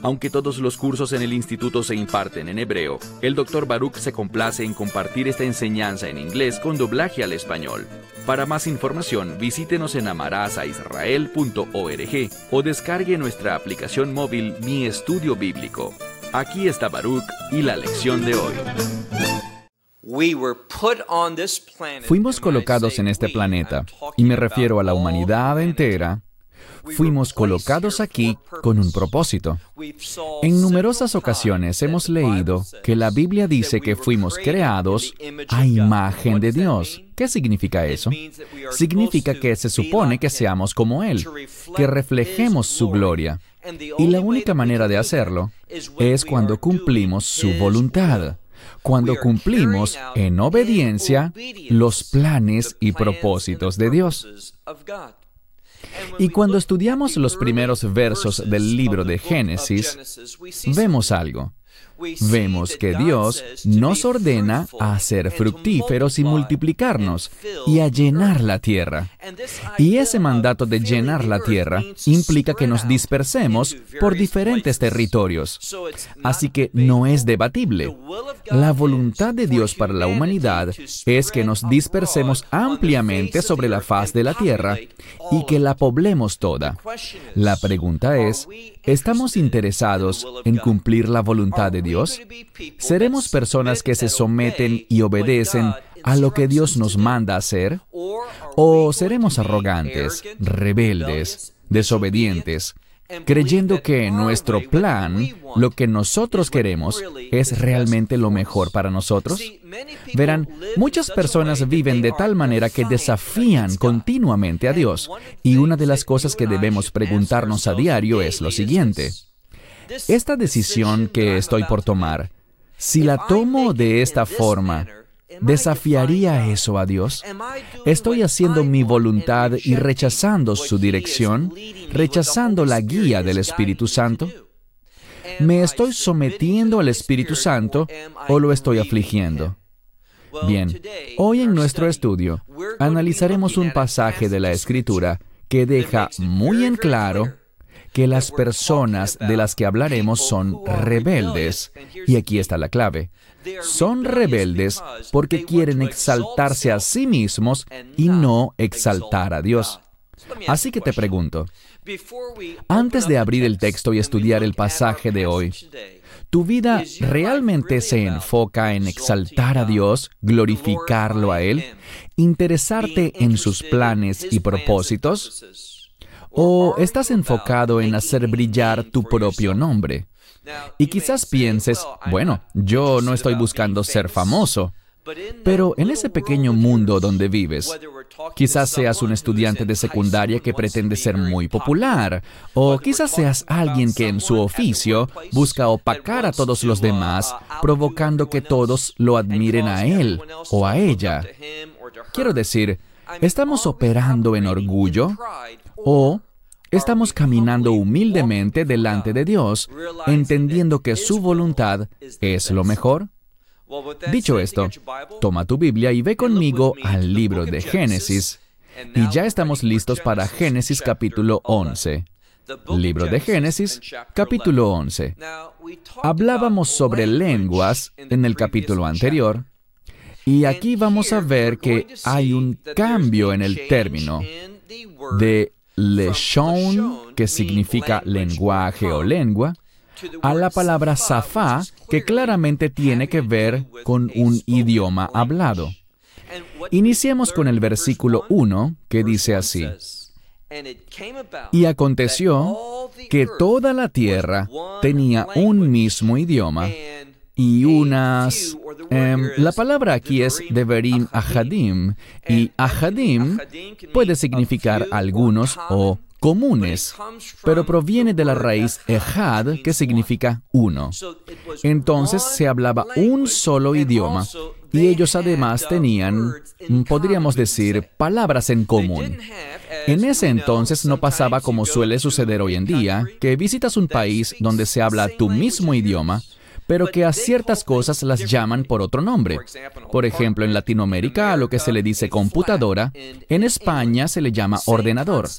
Aunque todos los cursos en el instituto se imparten en hebreo, el Dr. Baruch se complace en compartir esta enseñanza en inglés con doblaje al español. Para más información, visítenos en amarazaisrael.org o descargue nuestra aplicación móvil Mi Estudio Bíblico. Aquí está Baruch y la lección de hoy. Fuimos colocados en este planeta, y me refiero a la humanidad entera, fuimos colocados aquí con un propósito. En numerosas ocasiones hemos leído que la Biblia dice que fuimos creados a imagen de Dios. ¿Qué significa eso? Significa que se supone que seamos como Él, que reflejemos su gloria. Y la única manera de hacerlo es cuando cumplimos su voluntad cuando cumplimos en obediencia los planes y propósitos de Dios. Y cuando estudiamos los primeros versos del libro de Génesis, vemos algo vemos que Dios nos ordena a ser fructíferos y multiplicarnos y a llenar la tierra. Y ese mandato de llenar la tierra implica que nos dispersemos por diferentes territorios. Así que no es debatible. La voluntad de Dios para la humanidad es que nos dispersemos ampliamente sobre la faz de la tierra y que la poblemos toda. La pregunta es, ¿estamos interesados en cumplir la voluntad de Dios? ¿Seremos personas que se someten y obedecen a lo que Dios nos manda hacer? ¿O seremos arrogantes, rebeldes, desobedientes, creyendo que nuestro plan, lo que nosotros queremos, es realmente lo mejor para nosotros? Verán, muchas personas viven de tal manera que desafían continuamente a Dios, y una de las cosas que debemos preguntarnos a diario es lo siguiente. Esta decisión que estoy por tomar, si la tomo de esta forma, ¿Desafiaría eso a Dios? ¿Estoy haciendo mi voluntad y rechazando su dirección? ¿Rechazando la guía del Espíritu Santo? ¿Me estoy sometiendo al Espíritu Santo o lo estoy afligiendo? Bien, hoy en nuestro estudio analizaremos un pasaje de la Escritura que deja muy en claro que las personas de las que hablaremos son rebeldes. Y aquí está la clave. Son rebeldes porque quieren exaltarse a sí mismos y no exaltar a Dios. Así que te pregunto, antes de abrir el texto y estudiar el pasaje de hoy, ¿tu vida realmente se enfoca en exaltar a Dios, glorificarlo a Él, interesarte en sus planes y propósitos? ¿O estás enfocado en hacer brillar tu propio nombre? Y quizás pienses, bueno, yo no estoy buscando ser famoso. Pero en ese pequeño mundo donde vives, quizás seas un estudiante de secundaria que pretende ser muy popular, o quizás seas alguien que en su oficio busca opacar a todos los demás, provocando que todos lo admiren a él o a ella. Quiero decir, ¿estamos operando en orgullo? ¿O Estamos caminando humildemente delante de Dios, entendiendo que su voluntad es lo mejor. Dicho esto, toma tu Biblia y ve conmigo al libro de Génesis. Y ya estamos listos para Génesis capítulo 11. Libro de Génesis, capítulo 11. Hablábamos sobre lenguas en el capítulo anterior, y aquí vamos a ver que hay un cambio en el término de leshon, que significa lenguaje o lengua, a la palabra safá, que claramente tiene que ver con un idioma hablado. Iniciemos con el versículo 1, que dice así. Y aconteció que toda la tierra tenía un mismo idioma y unas... Em, la palabra aquí es Deverim Ahadim, y Ahadim puede significar algunos o comunes, pero proviene de la raíz Ehad, que significa uno. Entonces se hablaba un solo idioma, y ellos además tenían, podríamos decir, palabras en común. En ese entonces no pasaba como suele suceder hoy en día, que visitas un país donde se habla tu mismo idioma, pero que a ciertas cosas las llaman por otro nombre. Por ejemplo, en Latinoamérica a lo que se le dice computadora, en España se le llama ordenador.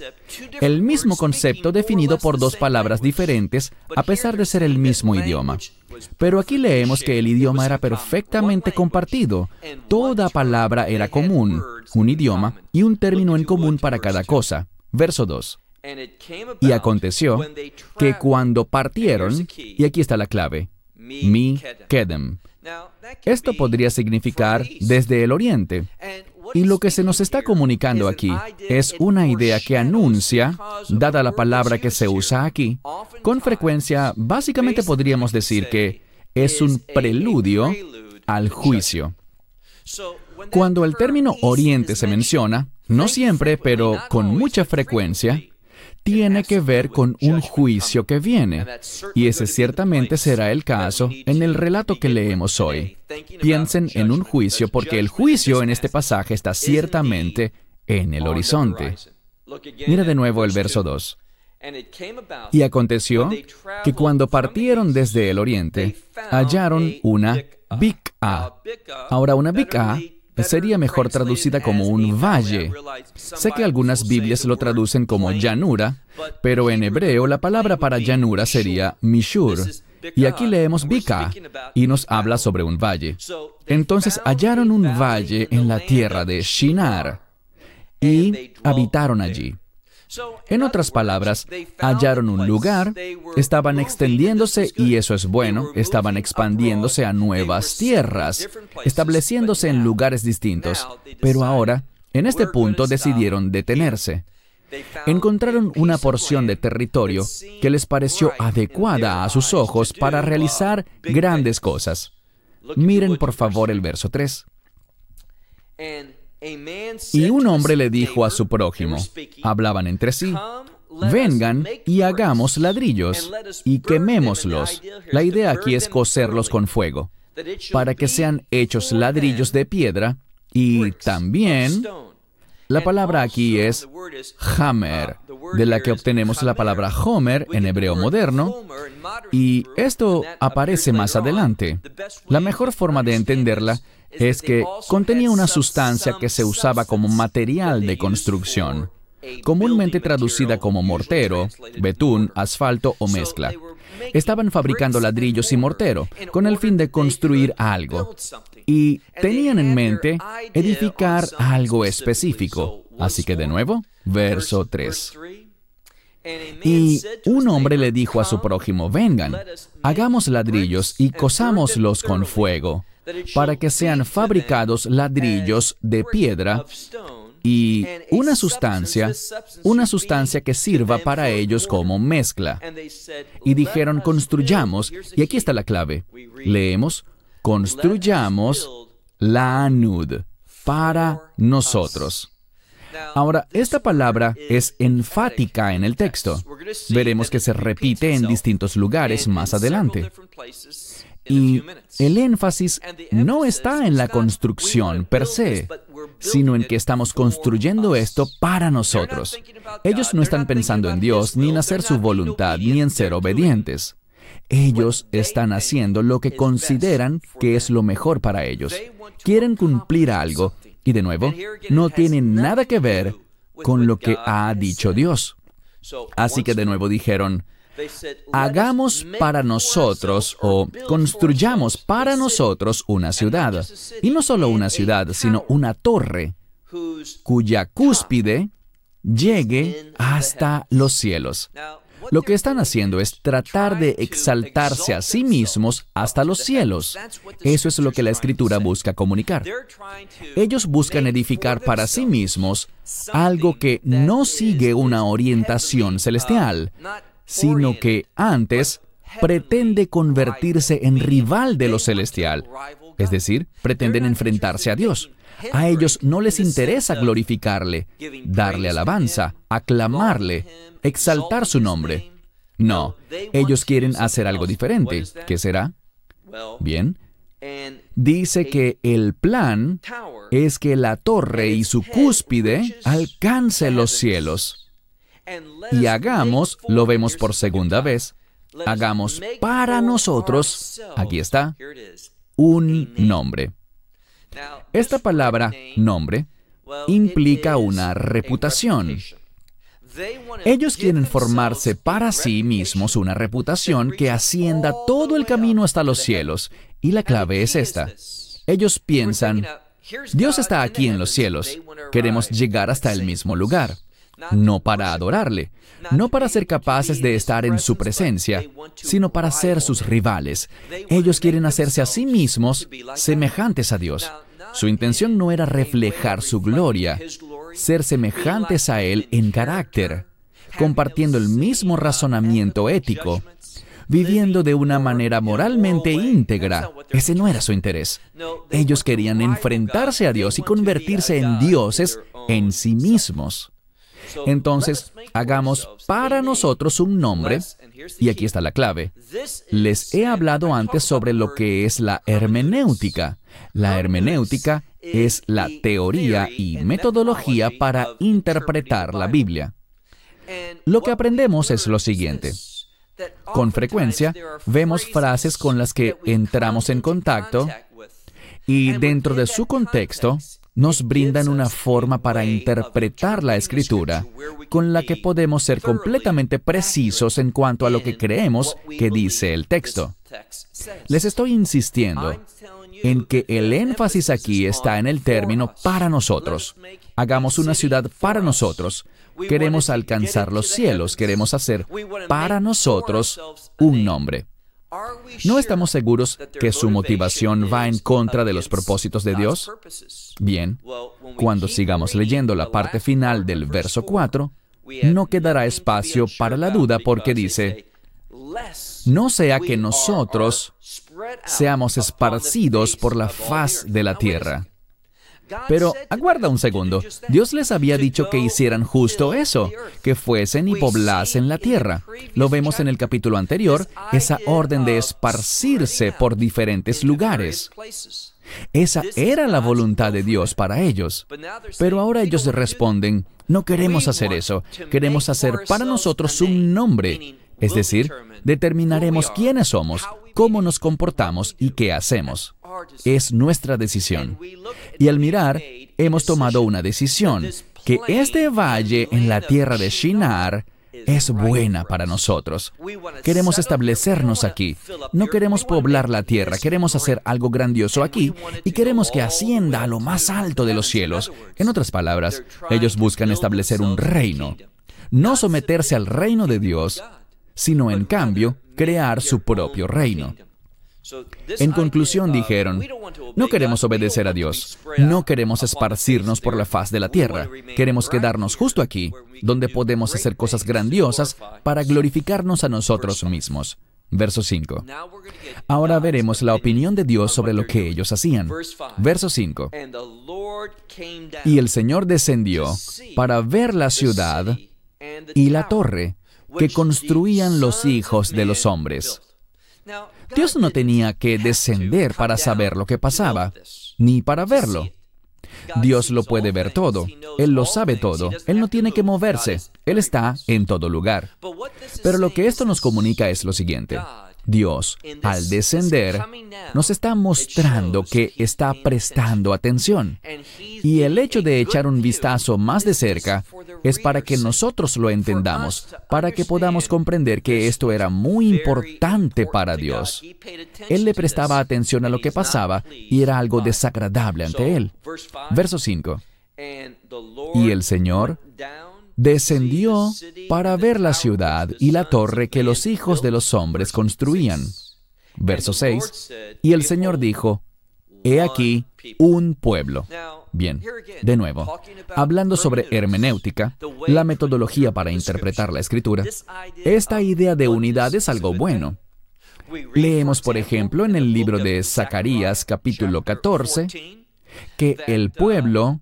El mismo concepto definido por dos palabras diferentes a pesar de ser el mismo idioma. Pero aquí leemos que el idioma era perfectamente compartido. Toda palabra era común, un idioma y un término en común para cada cosa. Verso 2. Y aconteció que cuando partieron, y aquí está la clave, mi Kedem. Esto podría significar desde el oriente. Y lo que se nos está comunicando aquí es una idea que anuncia, dada la palabra que se usa aquí, con frecuencia, básicamente podríamos decir que es un preludio al juicio. Cuando el término oriente se menciona, no siempre, pero con mucha frecuencia, tiene que ver con un juicio que viene. Y ese ciertamente será el caso en el relato que leemos hoy. Piensen en un juicio porque el juicio en este pasaje está ciertamente en el horizonte. Mira de nuevo el verso 2. Y aconteció que cuando partieron desde el oriente, hallaron una Bic'a. Ahora, una Bic'a sería mejor traducida como un valle. Sé que algunas Biblias lo traducen como llanura, pero en hebreo la palabra para llanura sería mishur. Y aquí leemos Bika y nos habla sobre un valle. Entonces hallaron un valle en la tierra de Shinar y habitaron allí. En otras palabras, hallaron un lugar, estaban extendiéndose, y eso es bueno, estaban expandiéndose a nuevas tierras, estableciéndose en lugares distintos, pero ahora, en este punto, decidieron detenerse. Encontraron una porción de territorio que les pareció adecuada a sus ojos para realizar grandes cosas. Miren por favor el verso 3. Y un hombre le dijo a su prójimo, hablaban entre sí, vengan y hagamos ladrillos y quemémoslos. La idea aquí es cocerlos con fuego, para que sean hechos ladrillos de piedra y también la palabra aquí es hammer, de la que obtenemos la palabra homer en hebreo moderno, y esto aparece más adelante. La mejor forma de entenderla es que contenía una sustancia que se usaba como material de construcción, comúnmente traducida como mortero, betún, asfalto o mezcla. Estaban fabricando ladrillos y mortero con el fin de construir algo y tenían en mente edificar algo específico. Así que de nuevo, verso 3. Y un hombre le dijo a su prójimo, vengan, hagamos ladrillos y cosámoslos con fuego para que sean fabricados ladrillos de piedra y una sustancia, una sustancia que sirva para ellos como mezcla. Y dijeron, construyamos, y aquí está la clave. Leemos, construyamos la anud para nosotros. Ahora, esta palabra es enfática en el texto. Veremos que se repite en distintos lugares más adelante. Y el énfasis no está en la construcción per se, sino en que estamos construyendo esto para nosotros. Ellos no están pensando en Dios, ni en hacer su voluntad, ni en ser obedientes. Ellos están haciendo lo que consideran que es lo mejor para ellos. Quieren cumplir algo, y de nuevo, no tienen nada que ver con lo que ha dicho Dios. Así que de nuevo dijeron, hagamos para nosotros o construyamos para nosotros una ciudad. Y no solo una ciudad, sino una torre cuya cúspide llegue hasta los cielos. Lo que están haciendo es tratar de exaltarse a sí mismos hasta los cielos. Eso es lo que la escritura busca comunicar. Ellos buscan edificar para sí mismos algo que no sigue una orientación celestial, sino que antes pretende convertirse en rival de lo celestial. Es decir, pretenden enfrentarse a Dios. A ellos no les interesa glorificarle, darle alabanza, aclamarle, exaltar su nombre. No, ellos quieren hacer algo diferente. ¿Qué será? Bien. dice que el plan es que la torre y su cúspide alcance los cielos. Y hagamos, lo vemos por segunda vez, hagamos para nosotros, aquí está, un nombre. Esta palabra nombre implica una reputación. Ellos quieren formarse para sí mismos una reputación que ascienda todo el camino hasta los cielos. Y la clave es esta. Ellos piensan, Dios está aquí en los cielos. Queremos llegar hasta el mismo lugar. No para adorarle, no para ser capaces de estar en su presencia, sino para ser sus rivales. Ellos quieren hacerse a sí mismos semejantes a Dios. Su intención no era reflejar su gloria, ser semejantes a Él en carácter, compartiendo el mismo razonamiento ético, viviendo de una manera moralmente íntegra. Ese no era su interés. Ellos querían enfrentarse a Dios y convertirse en dioses en sí mismos. Entonces, hagamos para nosotros un nombre, y aquí está la clave. Les he hablado antes sobre lo que es la hermenéutica. La hermenéutica es la teoría y metodología para interpretar la Biblia. Lo que aprendemos es lo siguiente. Con frecuencia vemos frases con las que entramos en contacto y dentro de su contexto nos brindan una forma para interpretar la escritura con la que podemos ser completamente precisos en cuanto a lo que creemos que dice el texto. Les estoy insistiendo en que el énfasis aquí está en el término para nosotros. Hagamos una ciudad para nosotros. Queremos alcanzar los cielos, queremos hacer para nosotros un nombre. ¿No estamos seguros que su motivación va en contra de los propósitos de Dios? Bien, cuando sigamos leyendo la parte final del verso 4, no quedará espacio para la duda porque dice, no sea que nosotros seamos esparcidos por la faz de la tierra. Pero aguarda un segundo. Dios les había dicho que hicieran justo eso, que fuesen y poblasen la tierra. Lo vemos en el capítulo anterior, esa orden de esparcirse por diferentes lugares. Esa era la voluntad de Dios para ellos. Pero ahora ellos responden, no queremos hacer eso, queremos hacer para nosotros un nombre. Es decir, determinaremos quiénes somos, cómo nos comportamos y qué hacemos. Es nuestra decisión. Y al mirar, hemos tomado una decisión, que este valle en la tierra de Shinar es buena para nosotros. Queremos establecernos aquí. No queremos poblar la tierra, queremos hacer algo grandioso aquí y queremos que ascienda a lo más alto de los cielos. En otras palabras, ellos buscan establecer un reino, no someterse al reino de Dios, sino en cambio crear su propio reino. En conclusión dijeron, no queremos obedecer a Dios, no queremos esparcirnos por la faz de la tierra, queremos quedarnos justo aquí, donde podemos hacer cosas grandiosas para glorificarnos a nosotros mismos. Verso 5. Ahora veremos la opinión de Dios sobre lo que ellos hacían. Verso 5. Y el Señor descendió para ver la ciudad y la torre que construían los hijos de los hombres. Dios no tenía que descender para saber lo que pasaba, ni para verlo. Dios lo puede ver todo, Él lo sabe todo, Él no tiene que moverse, Él está en todo lugar. Pero lo que esto nos comunica es lo siguiente. Dios, al descender, nos está mostrando que está prestando atención. Y el hecho de echar un vistazo más de cerca es para que nosotros lo entendamos, para que podamos comprender que esto era muy importante para Dios. Él le prestaba atención a lo que pasaba y era algo desagradable ante él. Verso 5. Y el Señor descendió para ver la ciudad y la torre que los hijos de los hombres construían. Verso 6. Y el Señor dijo, He aquí un pueblo. Bien, de nuevo, hablando sobre hermenéutica, la metodología para interpretar la escritura, esta idea de unidad es algo bueno. Leemos, por ejemplo, en el libro de Zacarías capítulo 14, que el pueblo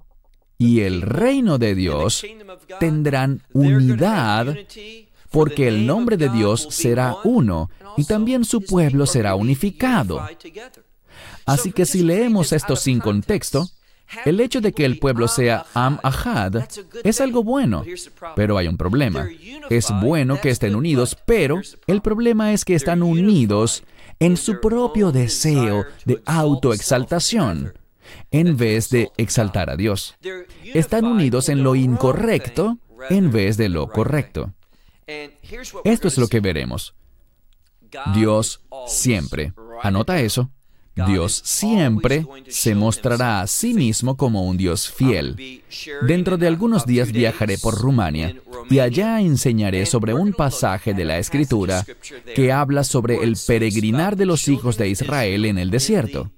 y el reino de Dios tendrán unidad porque el nombre de Dios será uno y también su pueblo será unificado. Así que si leemos esto sin contexto, el hecho de que el pueblo sea Am Ahad es algo bueno, pero hay un problema. Es bueno que estén unidos, pero el problema es que están unidos en su propio deseo de autoexaltación en vez de exaltar a Dios. Están unidos en lo incorrecto en vez de lo correcto. Esto es lo que veremos. Dios siempre, anota eso, Dios siempre se mostrará a sí mismo como un Dios fiel. Dentro de algunos días viajaré por Rumania y allá enseñaré sobre un pasaje de la Escritura que habla sobre el peregrinar de los hijos de Israel en el desierto.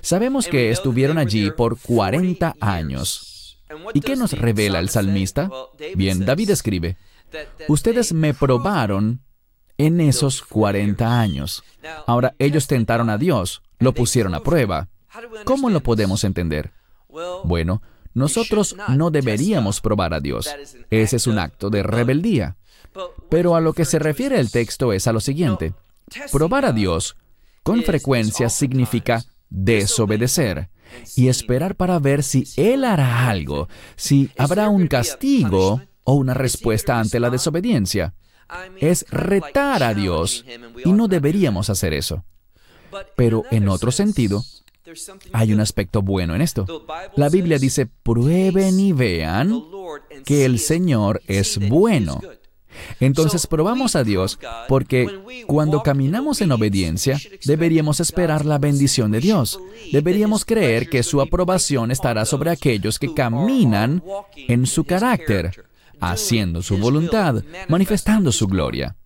Sabemos que estuvieron allí por 40 años. ¿Y qué nos revela el salmista? Bien, David escribe, Ustedes me probaron en esos 40 años. Ahora, ellos tentaron a Dios, lo pusieron a prueba. ¿Cómo lo podemos entender? Bueno, nosotros no deberíamos probar a Dios. Ese es un acto de rebeldía. Pero a lo que se refiere el texto es a lo siguiente. Probar a Dios con frecuencia significa desobedecer y esperar para ver si Él hará algo, si habrá un castigo o una respuesta ante la desobediencia es retar a Dios y no deberíamos hacer eso. Pero en otro sentido, hay un aspecto bueno en esto. La Biblia dice, prueben y vean que el Señor es bueno. Entonces probamos a Dios porque cuando caminamos en obediencia deberíamos esperar la bendición de Dios. Deberíamos creer que su aprobación estará sobre aquellos que caminan en su carácter haciendo su voluntad, manifestando su gloria.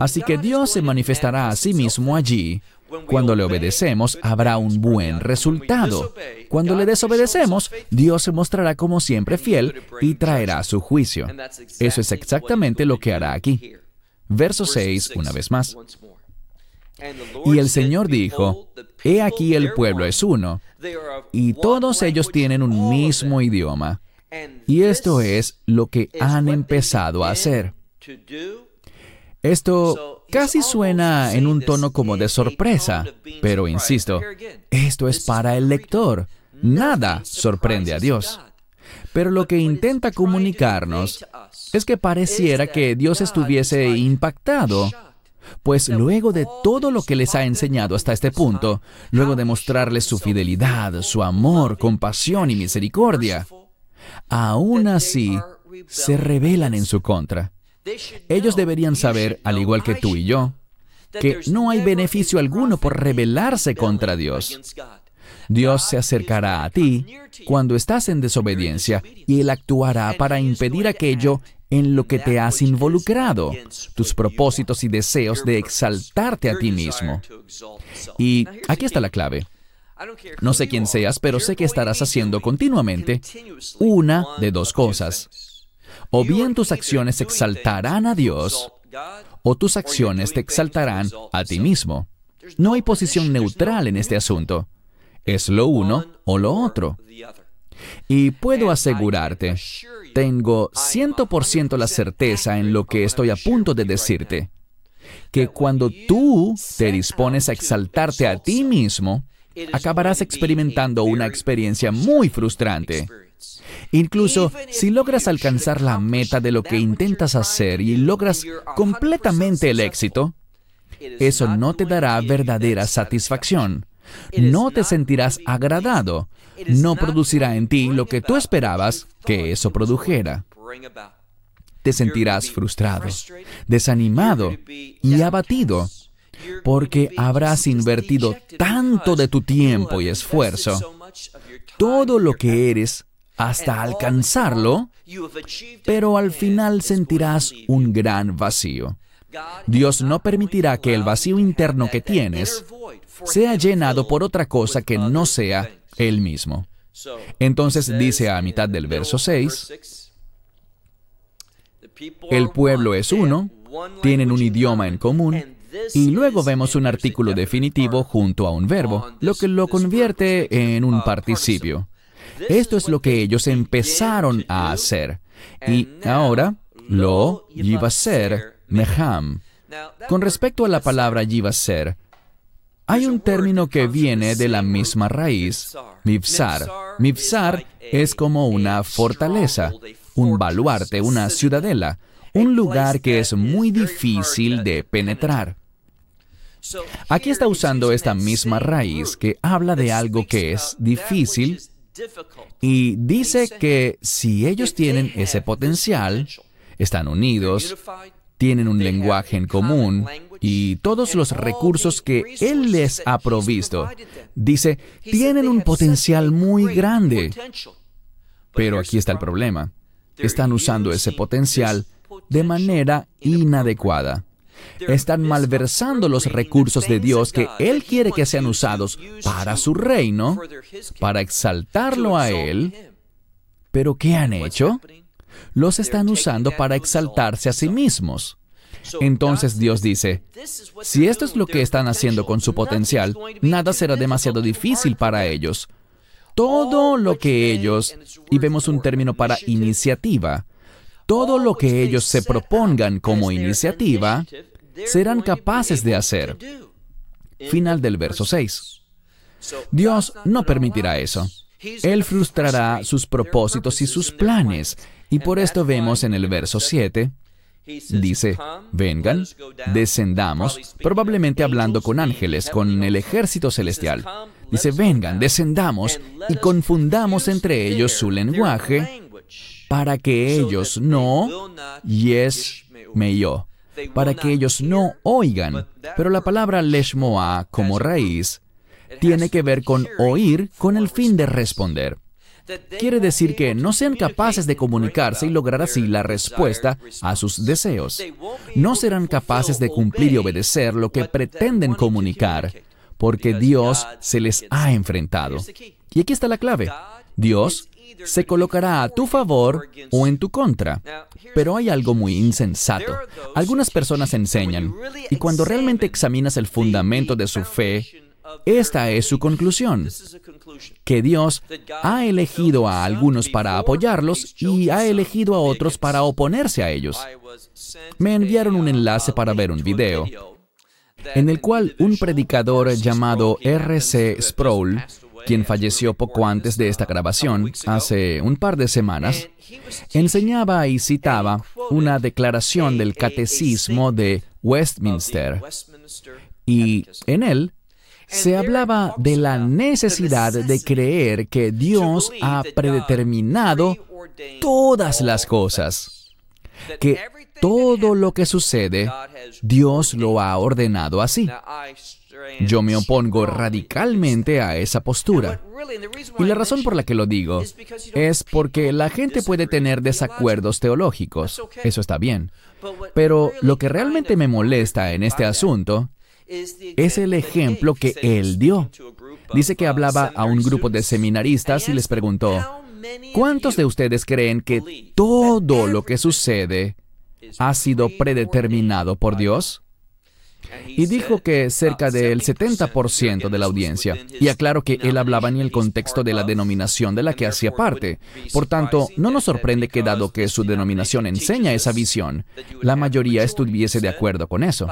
Así que Dios se manifestará a sí mismo allí. Cuando le obedecemos, habrá un buen resultado. Cuando le desobedecemos, Dios se mostrará como siempre fiel y traerá su juicio. Eso es exactamente lo que hará aquí. Verso 6, una vez más. Y el Señor dijo, He aquí el pueblo es uno, y todos ellos tienen un mismo idioma. Y esto es lo que han empezado a hacer. Esto casi suena en un tono como de sorpresa, pero insisto, esto es para el lector. Nada sorprende a Dios. Pero lo que intenta comunicarnos es que pareciera que Dios estuviese impactado, pues luego de todo lo que les ha enseñado hasta este punto, luego de mostrarles su fidelidad, su amor, compasión y misericordia, aún así se rebelan en su contra. Ellos deberían saber, al igual que tú y yo, que no hay beneficio alguno por rebelarse contra Dios. Dios se acercará a ti cuando estás en desobediencia y Él actuará para impedir aquello en lo que te has involucrado, tus propósitos y deseos de exaltarte a ti mismo. Y aquí está la clave. No sé quién seas, pero sé que estarás haciendo continuamente una de dos cosas. O bien tus acciones exaltarán a Dios, o tus acciones te exaltarán a ti mismo. No hay posición neutral en este asunto. Es lo uno o lo otro. Y puedo asegurarte, tengo 100% la certeza en lo que estoy a punto de decirte, que cuando tú te dispones a exaltarte a ti mismo, acabarás experimentando una experiencia muy frustrante. Incluso si logras alcanzar la meta de lo que intentas hacer y logras completamente el éxito, eso no te dará verdadera satisfacción. No te sentirás agradado. No producirá en ti lo que tú esperabas que eso produjera. Te sentirás frustrado, desanimado y abatido porque habrás invertido tanto de tu tiempo y esfuerzo, todo lo que eres, hasta alcanzarlo, pero al final sentirás un gran vacío. Dios no permitirá que el vacío interno que tienes sea llenado por otra cosa que no sea Él mismo. Entonces dice a mitad del verso 6, el pueblo es uno, tienen un idioma en común, y luego vemos un artículo definitivo junto a un verbo, lo que lo convierte en un participio. Esto es lo que ellos empezaron a hacer. Y ahora lo iba a ser meham. Con respecto a la palabra ser, Hay un término que viene de la misma raíz, mipsar. Mipsar es como una fortaleza, un baluarte, una ciudadela, un lugar que es muy difícil de penetrar. Aquí está usando esta misma raíz que habla de algo que es difícil y dice que si ellos tienen ese potencial, están unidos, tienen un lenguaje en común y todos los recursos que Él les ha provisto, dice, tienen un potencial muy grande. Pero aquí está el problema. Están usando ese potencial de manera inadecuada. Están malversando los recursos de Dios que Él quiere que sean usados para su reino, para exaltarlo a Él. Pero ¿qué han hecho? Los están usando para exaltarse a sí mismos. Entonces Dios dice, si esto es lo que están haciendo con su potencial, nada será demasiado difícil para ellos. Todo lo que ellos, y vemos un término para iniciativa, todo lo que ellos se propongan como iniciativa, serán capaces de hacer. Final del verso 6. Dios no permitirá eso. Él frustrará sus propósitos y sus planes. Y por esto vemos en el verso 7, dice, vengan, descendamos, probablemente hablando con ángeles, con el ejército celestial. Dice, vengan, descendamos y confundamos entre ellos su lenguaje para que ellos no, yes, me yo, para que ellos no oigan. Pero la palabra leshmoa como raíz tiene que ver con oír con el fin de responder. Quiere decir que no sean capaces de comunicarse y lograr así la respuesta a sus deseos. No serán capaces de cumplir y obedecer lo que pretenden comunicar, porque Dios se les ha enfrentado. Y aquí está la clave. Dios se colocará a tu favor o en tu contra. Pero hay algo muy insensato. Algunas personas enseñan, y cuando realmente examinas el fundamento de su fe, esta es su conclusión, que Dios ha elegido a algunos para apoyarlos y ha elegido a otros para oponerse a ellos. Me enviaron un enlace para ver un video en el cual un predicador llamado R.C. Sproul quien falleció poco antes de esta grabación, hace un par de semanas, enseñaba y citaba una declaración del Catecismo de Westminster. Y en él se hablaba de la necesidad de creer que Dios ha predeterminado todas las cosas, que todo lo que sucede, Dios lo ha ordenado así. Yo me opongo radicalmente a esa postura. Y la razón por la que lo digo es porque la gente puede tener desacuerdos teológicos. Eso está bien. Pero lo que realmente me molesta en este asunto es el ejemplo que él dio. Dice que hablaba a un grupo de seminaristas y les preguntó, ¿cuántos de ustedes creen que todo lo que sucede ha sido predeterminado por Dios? Y dijo que cerca del 70% de la audiencia, y aclaro que él hablaba en el contexto de la denominación de la que hacía parte. Por tanto, no nos sorprende que dado que su denominación enseña esa visión, la mayoría estuviese de acuerdo con eso.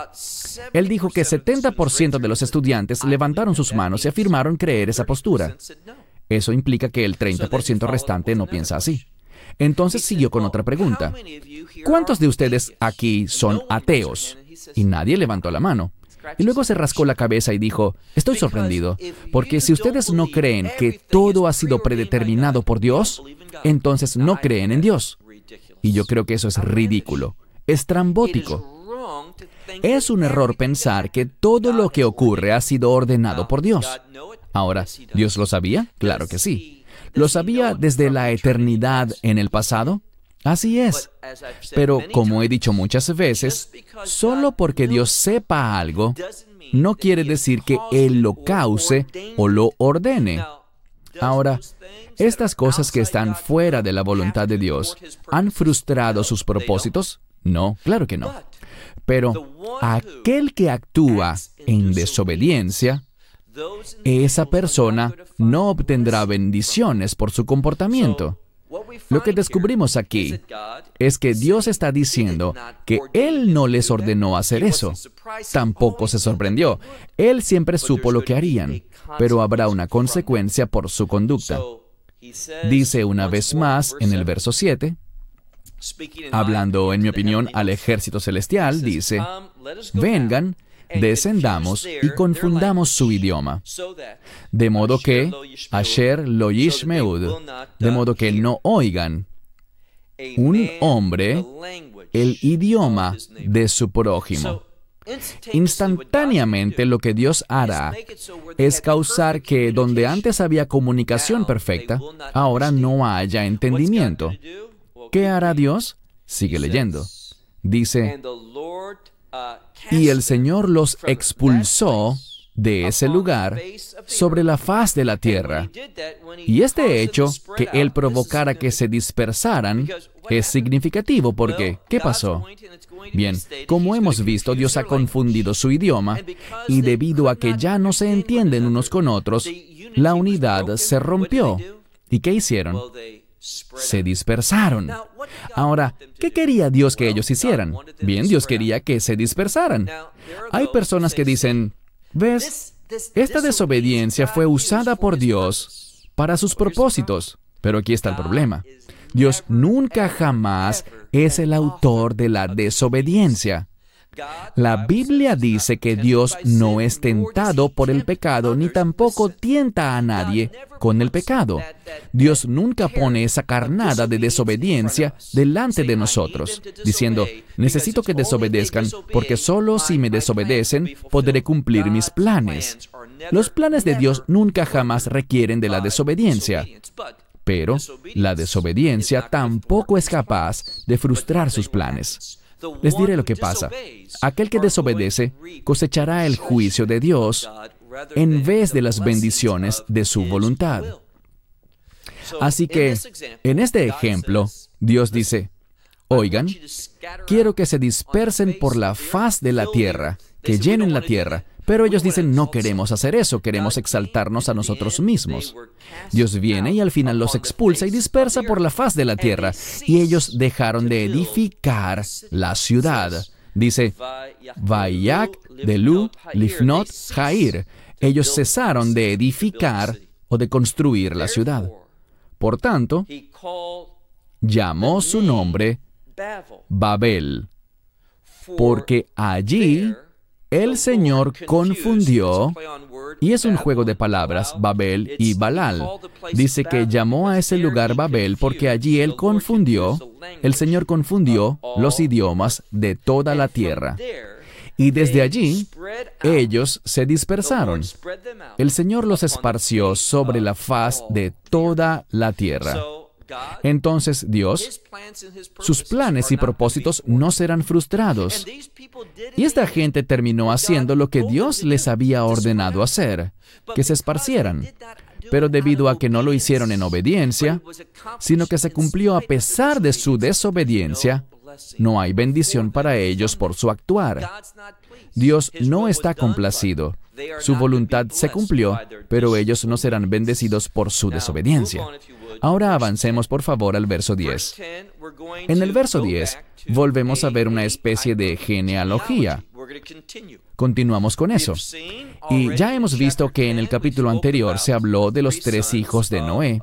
Él dijo que 70% de los estudiantes levantaron sus manos y afirmaron creer esa postura. Eso implica que el 30% restante no piensa así. Entonces siguió con otra pregunta. ¿Cuántos de ustedes aquí son ateos? Y nadie levantó la mano. Y luego se rascó la cabeza y dijo, estoy sorprendido, porque si ustedes no creen que todo ha sido predeterminado por Dios, entonces no creen en Dios. Y yo creo que eso es ridículo, estrambótico. Es un error pensar que todo lo que ocurre ha sido ordenado por Dios. Ahora, ¿Dios lo sabía? Claro que sí. ¿Lo sabía desde la eternidad en el pasado? Así es. Pero como he dicho muchas veces, solo porque Dios sepa algo, no quiere decir que Él lo cause o lo ordene. Ahora, estas cosas que están fuera de la voluntad de Dios, ¿han frustrado sus propósitos? No, claro que no. Pero aquel que actúa en desobediencia, esa persona no obtendrá bendiciones por su comportamiento. Lo que descubrimos aquí es que Dios está diciendo que Él no les ordenó hacer eso. Tampoco se sorprendió. Él siempre supo lo que harían, pero habrá una consecuencia por su conducta. Dice una vez más en el verso 7, hablando en mi opinión al ejército celestial, dice, vengan, descendamos y confundamos su idioma, de modo que, Asher lo yishmeud, de modo que no oigan un hombre el idioma de su prójimo. Instantáneamente lo que Dios hará es causar que donde antes había comunicación perfecta, ahora no haya entendimiento. ¿Qué hará Dios? Sigue leyendo. Dice, y el Señor los expulsó de ese lugar sobre la faz de la tierra. Y este hecho, que Él provocara que se dispersaran, es significativo porque, ¿qué pasó? Bien, como hemos visto, Dios ha confundido su idioma y debido a que ya no se entienden unos con otros, la unidad se rompió. ¿Y qué hicieron? Se dispersaron. Ahora, ¿qué quería Dios que ellos hicieran? Bien, Dios quería que se dispersaran. Hay personas que dicen, ¿ves? Esta desobediencia fue usada por Dios para sus propósitos. Pero aquí está el problema. Dios nunca jamás es el autor de la desobediencia. La Biblia dice que Dios no es tentado por el pecado ni tampoco tienta a nadie con el pecado. Dios nunca pone esa carnada de desobediencia delante de nosotros, diciendo, necesito que desobedezcan porque solo si me desobedecen podré cumplir mis planes. Los planes de Dios nunca jamás requieren de la desobediencia. Pero la desobediencia tampoco es capaz de frustrar sus planes. Les diré lo que pasa. Aquel que desobedece cosechará el juicio de Dios en vez de las bendiciones de su voluntad. Así que, en este ejemplo, Dios dice, oigan, quiero que se dispersen por la faz de la tierra, que llenen la tierra, pero ellos dicen, no queremos hacer eso, queremos exaltarnos a nosotros mismos. Dios viene y al final los expulsa y dispersa por la faz de la tierra, y ellos dejaron de edificar la ciudad. Dice, Vayak, Delu, Lifnot, Jair. Ellos cesaron de edificar o de construir la ciudad. Por tanto, llamó su nombre Babel, porque allí el Señor confundió, y es un juego de palabras, Babel y Balal. Dice que llamó a ese lugar Babel porque allí Él confundió, el Señor confundió los idiomas de toda la tierra. Y desde allí, ellos se dispersaron. El Señor los esparció sobre la faz de toda la tierra. Entonces Dios, sus planes y propósitos no serán frustrados. Y esta gente terminó haciendo lo que Dios les había ordenado hacer, que se esparcieran. Pero debido a que no lo hicieron en obediencia, sino que se cumplió a pesar de su desobediencia, no hay bendición para ellos por su actuar. Dios no está complacido. Su voluntad se cumplió, pero ellos no serán bendecidos por su desobediencia. Ahora avancemos por favor al verso 10. En el verso 10 volvemos a ver una especie de genealogía. Continuamos con eso. Y ya hemos visto que en el capítulo anterior se habló de los tres hijos de Noé.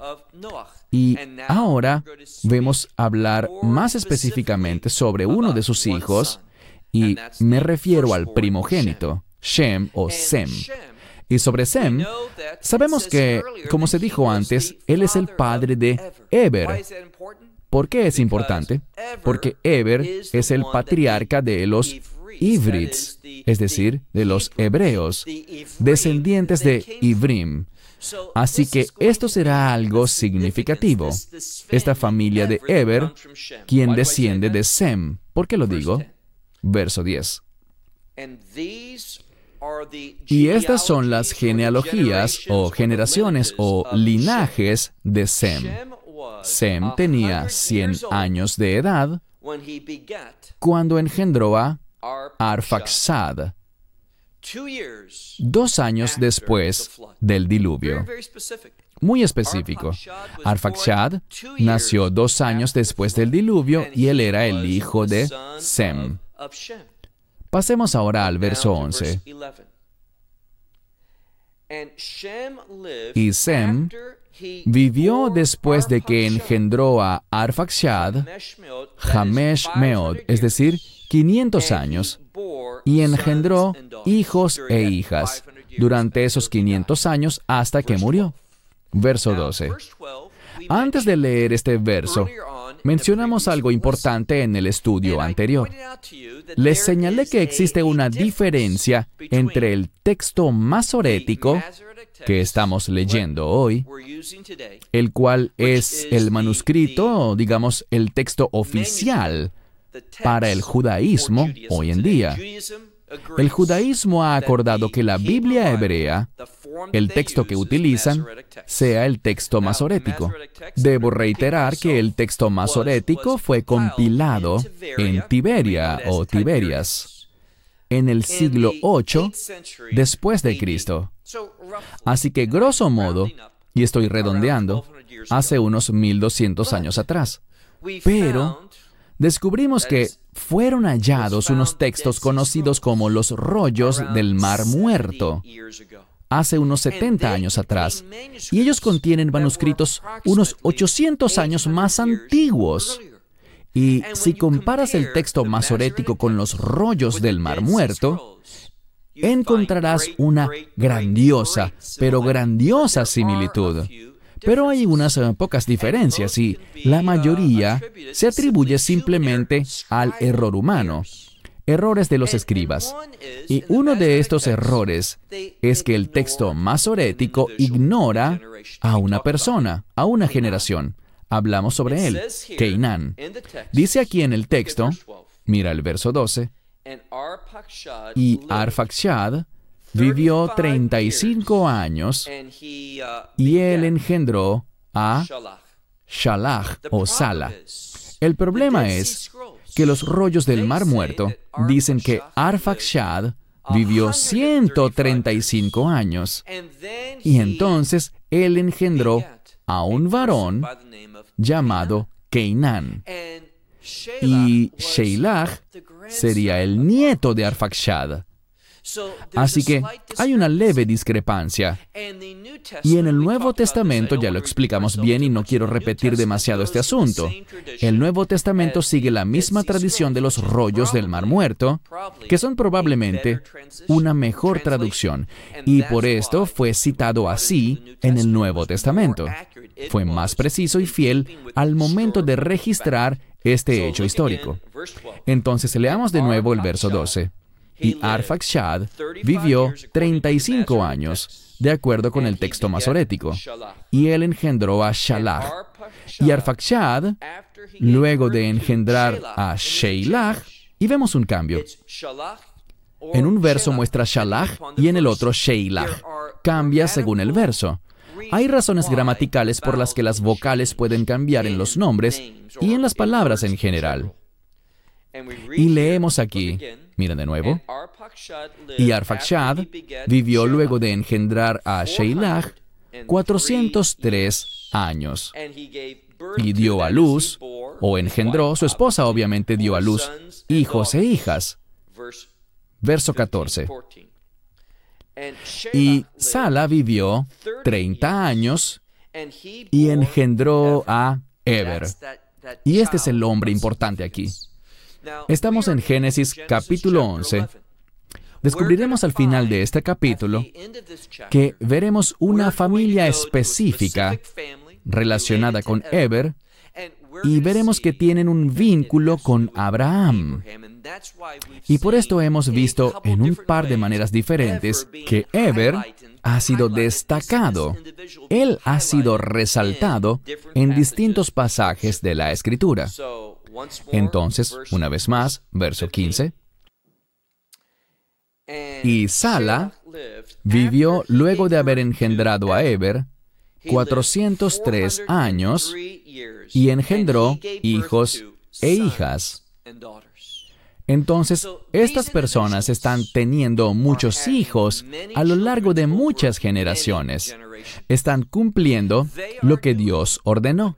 Y ahora vemos hablar más específicamente sobre uno de sus hijos, y me refiero al primogénito, Shem o Sem. Y sobre Sem, sabemos que, como se dijo antes, él es el padre de Eber. ¿Por qué es importante? Porque Eber es el patriarca de los Ivrits, es decir, de los hebreos, descendientes de Ivrim. Así que esto será algo significativo. Esta familia de Eber, quien desciende de Sem. ¿Por qué lo digo? Verso 10. Y estas son las genealogías o generaciones o linajes de Sem. Sem tenía 100 años de edad cuando engendró a Arfaxad, dos años después del diluvio. muy específico. Arfaxad nació dos años después del diluvio y él era el hijo de Sem. Pasemos ahora al verso 11. Y Sem vivió después de que engendró a Arfaxad, Hamesh Meod, es decir, 500 años, y engendró hijos e hijas durante esos 500 años hasta que murió. Verso 12. Antes de leer este verso, mencionamos algo importante en el estudio anterior. Les señalé que existe una diferencia entre el texto masorético que estamos leyendo hoy, el cual es el manuscrito, digamos, el texto oficial para el judaísmo hoy en día. El judaísmo ha acordado que la Biblia hebrea, el texto que utilizan, sea el texto masorético. Debo reiterar que el texto masorético fue compilado en Tiberia o Tiberias en el siglo VIII después de Cristo. Así que, grosso modo, y estoy redondeando, hace unos 1200 años atrás. Pero descubrimos que fueron hallados unos textos conocidos como los rollos del Mar Muerto hace unos 70 años atrás, y ellos contienen manuscritos unos 800 años más antiguos. Y si comparas el texto masorético con los rollos del Mar Muerto, encontrarás una grandiosa, pero grandiosa similitud. Pero hay unas eh, pocas diferencias y la mayoría se atribuye simplemente al error humano, errores de los escribas. Y uno de estos errores es que el texto masorético ignora a una persona, a una generación. Hablamos sobre él, Keinán. Dice aquí en el texto, mira el verso 12, y Arfaxad vivió 35 años y él engendró a Shalach o Sala. El problema es que los rollos del Mar Muerto dicen que Arfaxad vivió 135 años y entonces él engendró a un varón llamado Keinán. Y Sheilach sería el nieto de Arfaxad. Así que hay una leve discrepancia. Y en el Nuevo Testamento ya lo explicamos bien y no quiero repetir demasiado este asunto. El Nuevo Testamento sigue la misma tradición de los rollos del Mar Muerto, que son probablemente una mejor traducción. Y por esto fue citado así en el Nuevo Testamento. Fue más preciso y fiel al momento de registrar este hecho histórico. Entonces leamos de nuevo el verso 12 y Arfaxad vivió 35 años, de acuerdo con el texto masorético, y él engendró a Shalach. Y Arfaxad, luego de engendrar a Sheilach, y vemos un cambio. En un verso muestra Shalach y en el otro Sheilach. Cambia según el verso. Hay razones gramaticales por las que las vocales pueden cambiar en los nombres y en las palabras en general. Y leemos aquí, Miren de nuevo. Y Arfaxad vivió luego de engendrar a Sheilach 403 años. Y dio a luz, o engendró, su esposa obviamente dio a luz, hijos e hijas. Verso 14. Y Sala vivió 30 años y engendró a Eber. Y este es el hombre importante aquí. Estamos en Génesis capítulo 11. Descubriremos al final de este capítulo que veremos una familia específica relacionada con Eber y veremos que tienen un vínculo con Abraham. Y por esto hemos visto en un par de maneras diferentes que Eber ha sido destacado. Él ha sido resaltado en distintos pasajes de la Escritura. Entonces, una vez más, verso 15. Y Sala vivió luego de haber engendrado a Eber 403 años y engendró hijos e hijas. Entonces, estas personas están teniendo muchos hijos a lo largo de muchas generaciones. Están cumpliendo lo que Dios ordenó,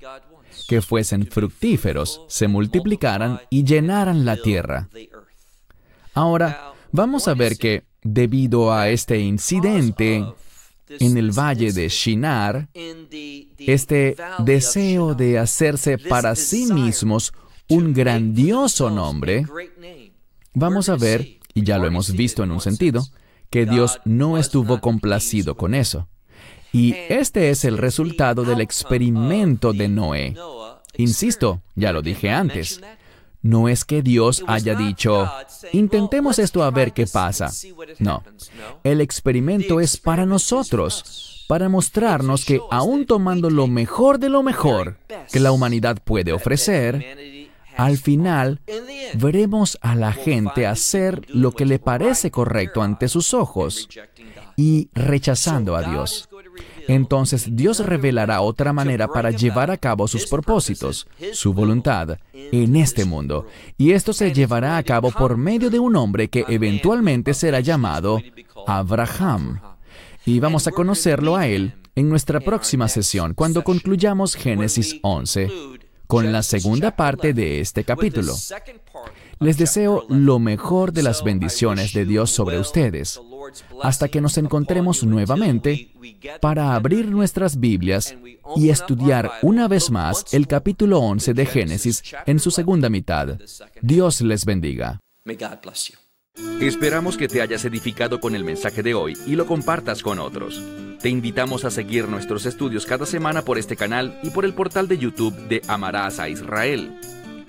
que fuesen fructíferos, se multiplicaran y llenaran la tierra. Ahora, vamos a ver que, debido a este incidente en el valle de Shinar, este deseo de hacerse para sí mismos un grandioso nombre, vamos a ver, y ya lo hemos visto en un sentido, que Dios no estuvo complacido con eso. Y este es el resultado del experimento de Noé. Insisto, ya lo dije antes, no es que Dios haya dicho, intentemos esto a ver qué pasa. No, el experimento es para nosotros, para mostrarnos que aún tomando lo mejor de lo mejor que la humanidad puede ofrecer, al final veremos a la gente hacer lo que le parece correcto ante sus ojos y rechazando a Dios. Entonces Dios revelará otra manera para llevar a cabo sus propósitos, su voluntad, en este mundo. Y esto se llevará a cabo por medio de un hombre que eventualmente será llamado Abraham. Y vamos a conocerlo a él en nuestra próxima sesión, cuando concluyamos Génesis 11, con la segunda parte de este capítulo. Les deseo lo mejor de las bendiciones de Dios sobre ustedes, hasta que nos encontremos nuevamente para abrir nuestras Biblias y estudiar una vez más el capítulo 11 de Génesis en su segunda mitad. Dios les bendiga. Esperamos que te hayas edificado con el mensaje de hoy y lo compartas con otros. Te invitamos a seguir nuestros estudios cada semana por este canal y por el portal de YouTube de Amarás a Israel.